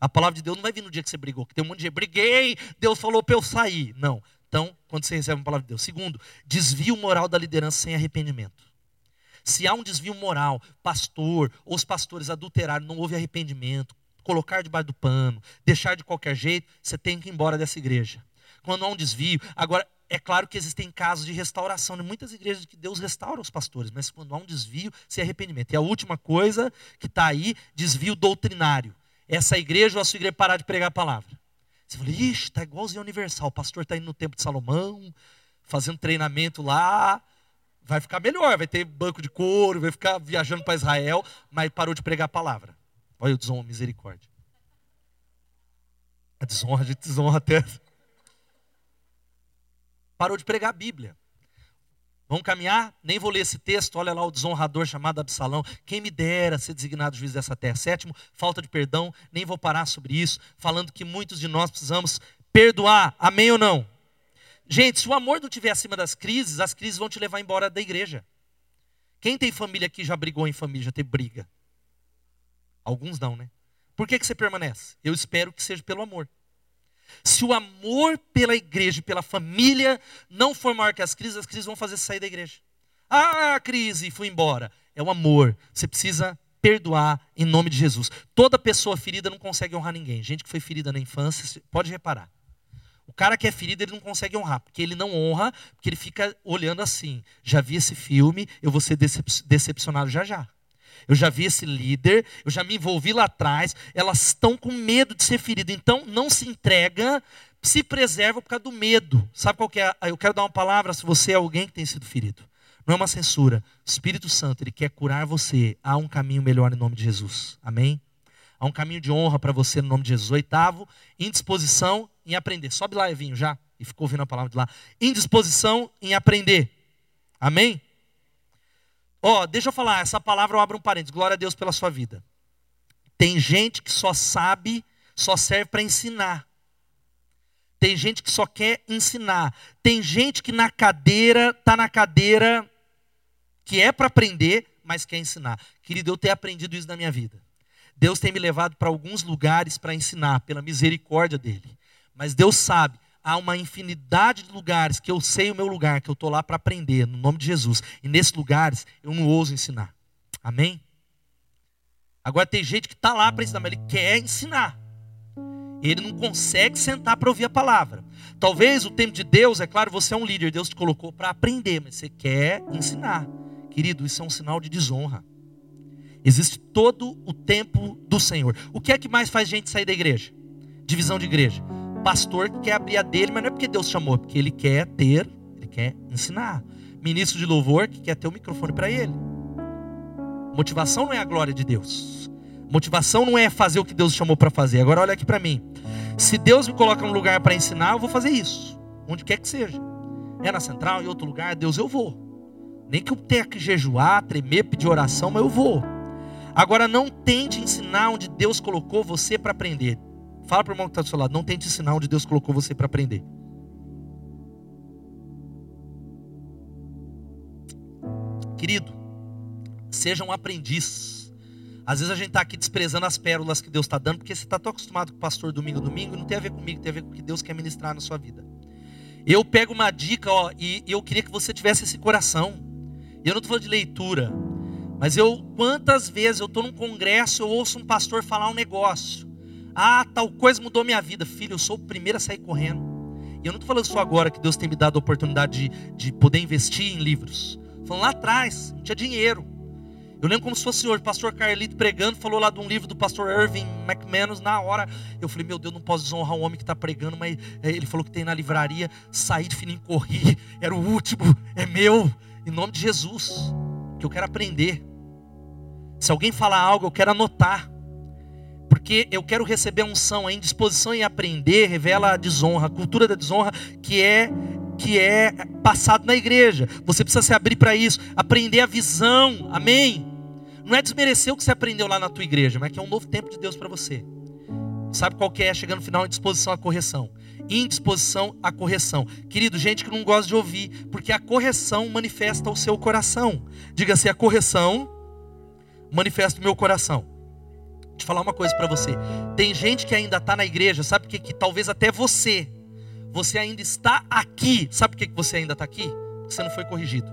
A palavra de Deus não vai vir no dia que você brigou, que tem um monte de briguei, Deus falou para eu sair. Não. Então, quando você recebe uma palavra de Deus. Segundo, desvio moral da liderança sem arrependimento. Se há um desvio moral, pastor os pastores adulteraram, não houve arrependimento, colocar debaixo do pano, deixar de qualquer jeito, você tem que ir embora dessa igreja. Quando há um desvio, agora é claro que existem casos de restauração, em muitas igrejas que Deus restaura os pastores, mas quando há um desvio, se arrependimento. E a última coisa que está aí, desvio doutrinário. Essa igreja ou a sua igreja parar de pregar a palavra. Você fala, ixi, está igualzinho universal. O pastor está indo no templo de Salomão, fazendo treinamento lá, vai ficar melhor, vai ter banco de couro, vai ficar viajando para Israel, mas parou de pregar a palavra. Olha o desonra, misericórdia. A desonra, a gente desonra até. Parou de pregar a Bíblia. Vamos caminhar? Nem vou ler esse texto. Olha lá o desonrador chamado Absalão. Quem me dera ser designado juiz dessa terra. Sétimo, falta de perdão. Nem vou parar sobre isso. Falando que muitos de nós precisamos perdoar. Amém ou não? Gente, se o amor não estiver acima das crises, as crises vão te levar embora da igreja. Quem tem família aqui já brigou em família, já teve briga? Alguns não, né? Por que, que você permanece? Eu espero que seja pelo amor. Se o amor pela igreja e pela família não for maior que as crises, as crises vão fazer sair da igreja. Ah, crise, fui embora. É o amor. Você precisa perdoar em nome de Jesus. Toda pessoa ferida não consegue honrar ninguém. Gente que foi ferida na infância, pode reparar. Cara que é ferido, ele não consegue honrar, porque ele não honra, porque ele fica olhando assim. Já vi esse filme, eu vou ser decep decepcionado já já. Eu já vi esse líder, eu já me envolvi lá atrás, elas estão com medo de ser feridas. Então, não se entrega, se preserva por causa do medo. Sabe qual que é? Eu quero dar uma palavra se você é alguém que tem sido ferido. Não é uma censura. O Espírito Santo, ele quer curar você. Há um caminho melhor em nome de Jesus. Amém? Há um caminho de honra para você no nome de Jesus. Oitavo, indisposição em aprender. Sobe lá, Evinho, já. E ficou ouvindo a palavra de lá. Indisposição em aprender. Amém? Ó, oh, deixa eu falar, essa palavra eu abro um parênteses. Glória a Deus pela sua vida. Tem gente que só sabe, só serve para ensinar. Tem gente que só quer ensinar. Tem gente que na cadeira, tá na cadeira que é para aprender, mas quer ensinar. Querido, eu tenho aprendido isso na minha vida. Deus tem me levado para alguns lugares para ensinar, pela misericórdia dele. Mas Deus sabe, há uma infinidade de lugares que eu sei o meu lugar, que eu estou lá para aprender, no nome de Jesus. E nesses lugares eu não ouso ensinar. Amém? Agora tem gente que está lá para ensinar, mas ele quer ensinar. Ele não consegue sentar para ouvir a palavra. Talvez o tempo de Deus, é claro, você é um líder, Deus te colocou para aprender, mas você quer ensinar. Querido, isso é um sinal de desonra. Existe todo o tempo do Senhor. O que é que mais faz gente sair da igreja? Divisão de igreja pastor que quer abrir a dele, mas não é porque Deus chamou, é porque ele quer ter, ele quer ensinar. Ministro de louvor que quer ter o microfone para ele. Motivação não é a glória de Deus. Motivação não é fazer o que Deus chamou para fazer. Agora olha aqui para mim. Se Deus me coloca num lugar para ensinar, eu vou fazer isso, onde quer que seja. É na central, em outro lugar, Deus eu vou. Nem que eu tenha que jejuar, tremer, pedir oração, mas eu vou. Agora não tente ensinar onde Deus colocou você para aprender. Fala para o irmão que está do seu lado, não tente ensinar onde Deus colocou você para aprender. Querido, seja um aprendiz. Às vezes a gente está aqui desprezando as pérolas que Deus está dando, porque você está tão acostumado com o pastor domingo domingo, não tem a ver comigo, tem a ver com o que Deus quer ministrar na sua vida. Eu pego uma dica, ó, e, eu queria que você tivesse esse coração. E eu não estou falando de leitura, mas eu, quantas vezes eu estou num congresso, eu ouço um pastor falar um negócio. Ah, tal coisa mudou minha vida. Filho, eu sou o primeiro a sair correndo. E eu não estou falando só agora que Deus tem me dado a oportunidade de, de poder investir em livros. Falando lá atrás, não tinha dinheiro. Eu lembro como se fosse o pastor Carlito pregando, falou lá de um livro do pastor Irving McManus, na hora, eu falei, meu Deus, não posso desonrar um homem que está pregando, mas é, ele falou que tem na livraria, saí de fininho, corri, era o último, é meu, em nome de Jesus, que eu quero aprender. Se alguém falar algo, eu quero anotar porque eu quero receber a unção, a indisposição em aprender revela a desonra, a cultura da desonra que é que é passado na igreja. Você precisa se abrir para isso, aprender a visão. Amém. Não é desmerecer o que você aprendeu lá na tua igreja, mas é que é um novo tempo de Deus para você. Sabe qual que é? Chegando no final, indisposição à correção. Indisposição à correção. Querido, gente que não gosta de ouvir, porque a correção manifesta o seu coração. Diga-se, a correção manifesta o meu coração te falar uma coisa para você. Tem gente que ainda está na igreja, sabe que, que talvez até você, você ainda está aqui. Sabe por que, que você ainda está aqui? Porque você não foi corrigido.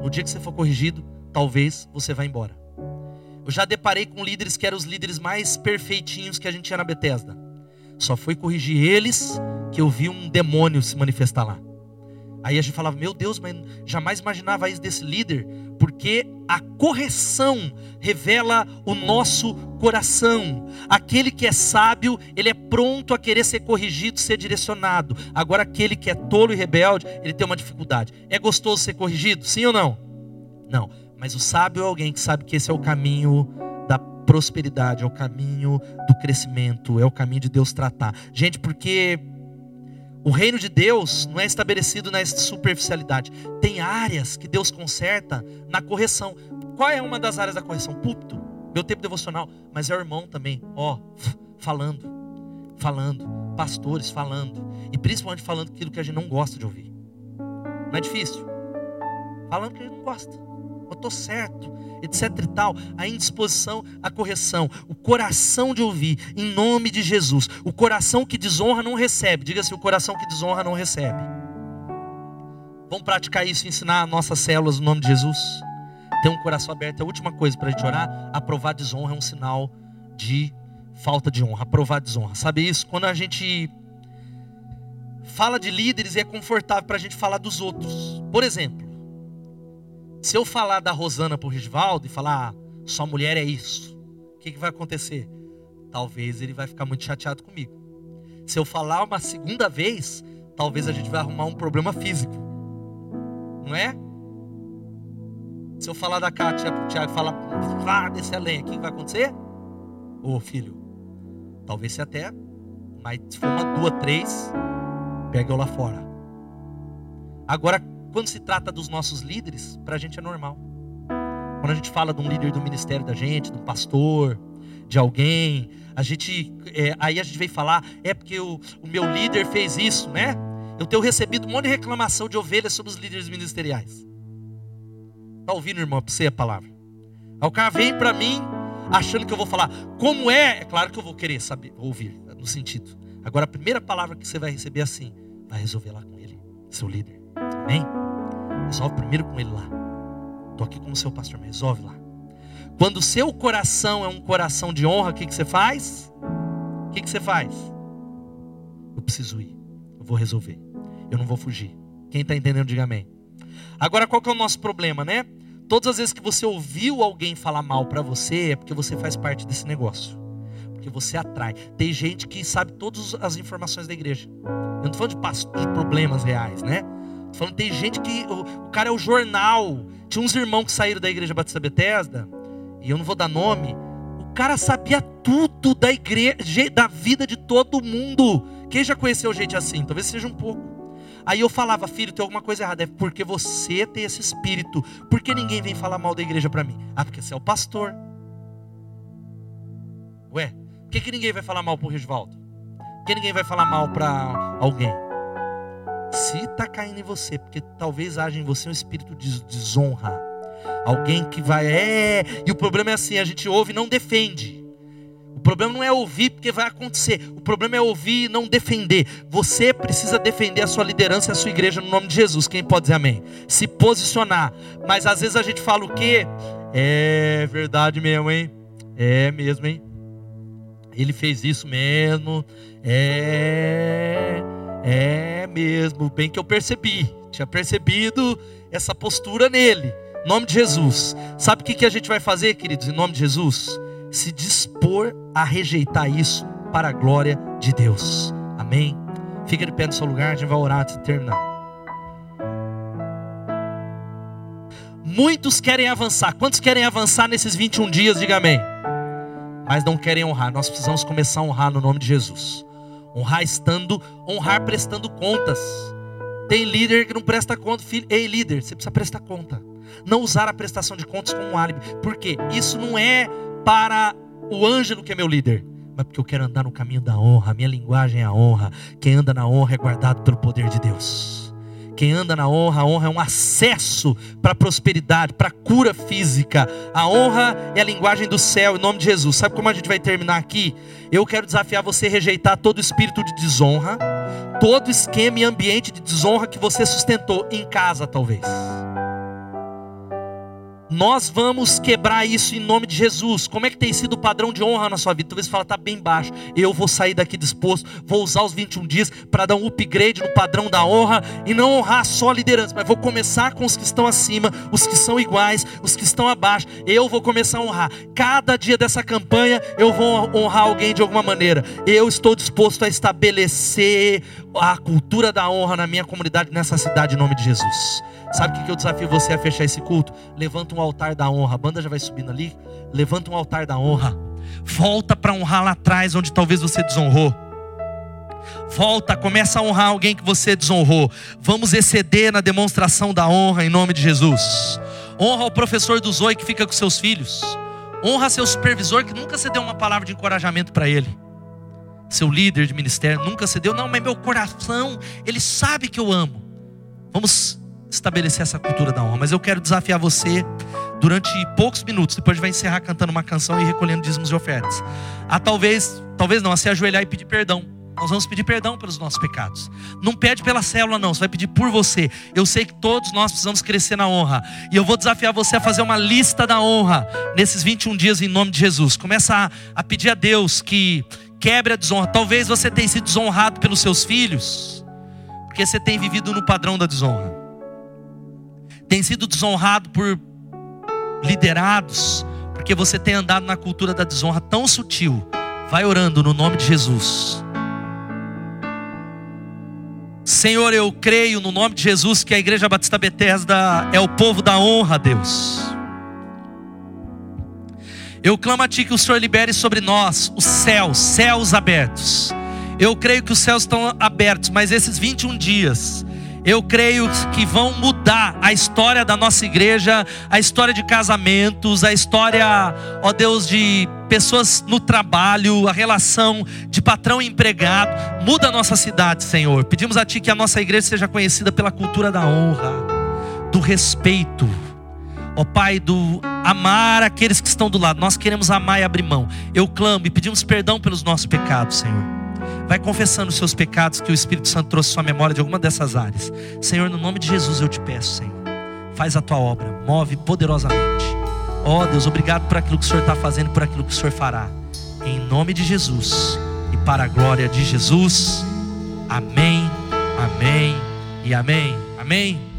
No dia que você for corrigido, talvez você vá embora. Eu já deparei com líderes que eram os líderes mais perfeitinhos que a gente tinha na Bethesda. Só foi corrigir eles que eu vi um demônio se manifestar lá. Aí a gente falava, meu Deus, mas jamais imaginava isso desse líder, porque a correção revela o nosso coração. Aquele que é sábio, ele é pronto a querer ser corrigido, ser direcionado. Agora, aquele que é tolo e rebelde, ele tem uma dificuldade. É gostoso ser corrigido? Sim ou não? Não. Mas o sábio é alguém que sabe que esse é o caminho da prosperidade, é o caminho do crescimento, é o caminho de Deus tratar. Gente, porque o reino de Deus não é estabelecido na superficialidade. Tem áreas que Deus conserta na correção. Qual é uma das áreas da correção? Púlpito, meu tempo devocional. Mas é o irmão também, ó, falando, falando, pastores falando. E principalmente falando aquilo que a gente não gosta de ouvir. Não é difícil? Falando que a gente não gosta. Eu estou certo, etc e tal. A indisposição, a correção, o coração de ouvir, em nome de Jesus. O coração que desonra não recebe. Diga-se, o coração que desonra não recebe. Vamos praticar isso ensinar nossas células no nome de Jesus? Ter um coração aberto é a última coisa para a gente orar. Aprovar desonra é um sinal de falta de honra. Aprovar desonra. Sabe isso? Quando a gente fala de líderes é confortável para a gente falar dos outros. Por exemplo, se eu falar da Rosana para o Risvaldo e falar, ah, sua mulher é isso, o que, que vai acontecer? Talvez ele vai ficar muito chateado comigo. Se eu falar uma segunda vez, talvez a gente vai arrumar um problema físico. Não é? Se eu falar da Kátia para o Tiago e falar, vá descer a lenha, o que, que vai acontecer? Ô filho, talvez se até, mas se for uma, duas, três, pega eu lá fora. Agora, quando se trata dos nossos líderes, para a gente é normal. Quando a gente fala de um líder do ministério da gente, de um pastor, de alguém, a gente, é, aí a gente vem falar, é porque o, o meu líder fez isso, né? Eu tenho recebido um monte de reclamação de ovelhas sobre os líderes ministeriais. Está ouvindo, irmão, para você a palavra? Aí o cara vem para mim achando que eu vou falar como é, é claro que eu vou querer saber, ouvir, no sentido. Agora a primeira palavra que você vai receber é assim, vai resolver lá com ele, seu líder. Amém? Resolve primeiro com ele lá. Estou aqui como seu pastor, mas resolve lá. Quando o seu coração é um coração de honra, o que, que você faz? O que, que você faz? Eu preciso ir. Eu vou resolver. Eu não vou fugir. Quem está entendendo, diga amém. Agora, qual que é o nosso problema, né? Todas as vezes que você ouviu alguém falar mal para você, é porque você faz parte desse negócio. Porque você atrai. Tem gente que sabe todas as informações da igreja. Eu não estou falando de, de problemas reais, né? Falando, tem gente que. O, o, cara é o jornal. Tinha uns irmãos que saíram da igreja Batista Betesda, e eu não vou dar nome. O cara sabia tudo da igreja, da vida de todo mundo. Quem já conheceu gente assim? Talvez seja um pouco. Aí eu falava, filho, tem alguma coisa errada. É porque você tem esse espírito. Por que ninguém vem falar mal da igreja para mim? Ah, porque você é o pastor. Ué, por que, que ninguém vai falar mal pro Regivaldo? Por que ninguém vai falar mal para alguém? Está caindo em você, porque talvez haja em você um espírito de desonra. Alguém que vai, é. E o problema é assim: a gente ouve e não defende. O problema não é ouvir porque vai acontecer. O problema é ouvir e não defender. Você precisa defender a sua liderança e a sua igreja no nome de Jesus. Quem pode dizer amém? Se posicionar. Mas às vezes a gente fala o quê? É verdade mesmo, hein? É mesmo, hein? Ele fez isso mesmo. É. É mesmo, bem que eu percebi. Tinha percebido essa postura nele. Em nome de Jesus. Sabe o que, a gente vai fazer, queridos, em nome de Jesus? Se dispor a rejeitar isso para a glória de Deus. Amém? Fica de pé no seu lugar, a gente vai orar de terminar. Muitos querem avançar. Quantos querem avançar nesses 21 dias? Diga amém. Mas não querem honrar. Nós precisamos começar a honrar no nome de Jesus. Honrar estando, honrar prestando contas. Tem líder que não presta conta, filho. Ei, líder, você precisa prestar conta. Não usar a prestação de contas como um álibi. Por quê? Isso não é para o Ângelo que é meu líder, mas porque eu quero andar no caminho da honra. Minha linguagem é a honra. Quem anda na honra é guardado pelo poder de Deus. Quem anda na honra, a honra é um acesso para a prosperidade, para a cura física. A honra é a linguagem do céu, em nome de Jesus. Sabe como a gente vai terminar aqui? Eu quero desafiar você a rejeitar todo espírito de desonra, todo esquema e ambiente de desonra que você sustentou em casa, talvez. Nós vamos quebrar isso em nome de Jesus. Como é que tem sido o padrão de honra na sua vida? Talvez você fala, está bem baixo. Eu vou sair daqui disposto, vou usar os 21 dias para dar um upgrade no padrão da honra e não honrar só a liderança, mas vou começar com os que estão acima, os que são iguais, os que estão abaixo. Eu vou começar a honrar. Cada dia dessa campanha eu vou honrar alguém de alguma maneira. Eu estou disposto a estabelecer a cultura da honra na minha comunidade, nessa cidade, em nome de Jesus. Sabe o que eu desafio você a fechar esse culto? Levanta um altar da honra. A banda já vai subindo ali. Levanta um altar da honra. Volta para honrar lá atrás, onde talvez você desonrou. Volta, começa a honrar alguém que você desonrou. Vamos exceder na demonstração da honra em nome de Jesus. Honra o professor do Zoe que fica com seus filhos. Honra seu supervisor que nunca você deu uma palavra de encorajamento para ele. Seu líder de ministério nunca você deu, não, mas meu coração, ele sabe que eu amo. Vamos estabelecer essa cultura da honra. Mas eu quero desafiar você durante poucos minutos, depois vai encerrar cantando uma canção e recolhendo dízimos e ofertas. A talvez, talvez não, a se ajoelhar e pedir perdão. Nós vamos pedir perdão pelos nossos pecados. Não pede pela célula, não. Você vai pedir por você. Eu sei que todos nós precisamos crescer na honra. E eu vou desafiar você a fazer uma lista da honra nesses 21 dias em nome de Jesus. Começa a, a pedir a Deus que quebre a desonra. Talvez você tenha sido desonrado pelos seus filhos, porque você tem vivido no padrão da desonra. Tem sido desonrado por liderados, porque você tem andado na cultura da desonra tão sutil. Vai orando no nome de Jesus. Senhor, eu creio no nome de Jesus que a Igreja Batista Betesda é o povo da honra, Deus. Eu clamo a Ti que o Senhor libere sobre nós os céus, céus abertos. Eu creio que os céus estão abertos, mas esses 21 dias, eu creio que vão mudar a história da nossa igreja, a história de casamentos, a história, ó Deus, de pessoas no trabalho, a relação de patrão e empregado. Muda a nossa cidade, Senhor. Pedimos a Ti que a nossa igreja seja conhecida pela cultura da honra, do respeito. Ó Pai, do amar aqueles que estão do lado. Nós queremos amar e abrir mão. Eu clamo e pedimos perdão pelos nossos pecados, Senhor. Vai confessando os seus pecados que o Espírito Santo trouxe sua memória de alguma dessas áreas. Senhor, no nome de Jesus eu te peço, Senhor. Faz a tua obra, move poderosamente. Ó oh, Deus, obrigado por aquilo que o Senhor está fazendo, por aquilo que o Senhor fará. Em nome de Jesus e para a glória de Jesus. Amém, amém e amém. Amém.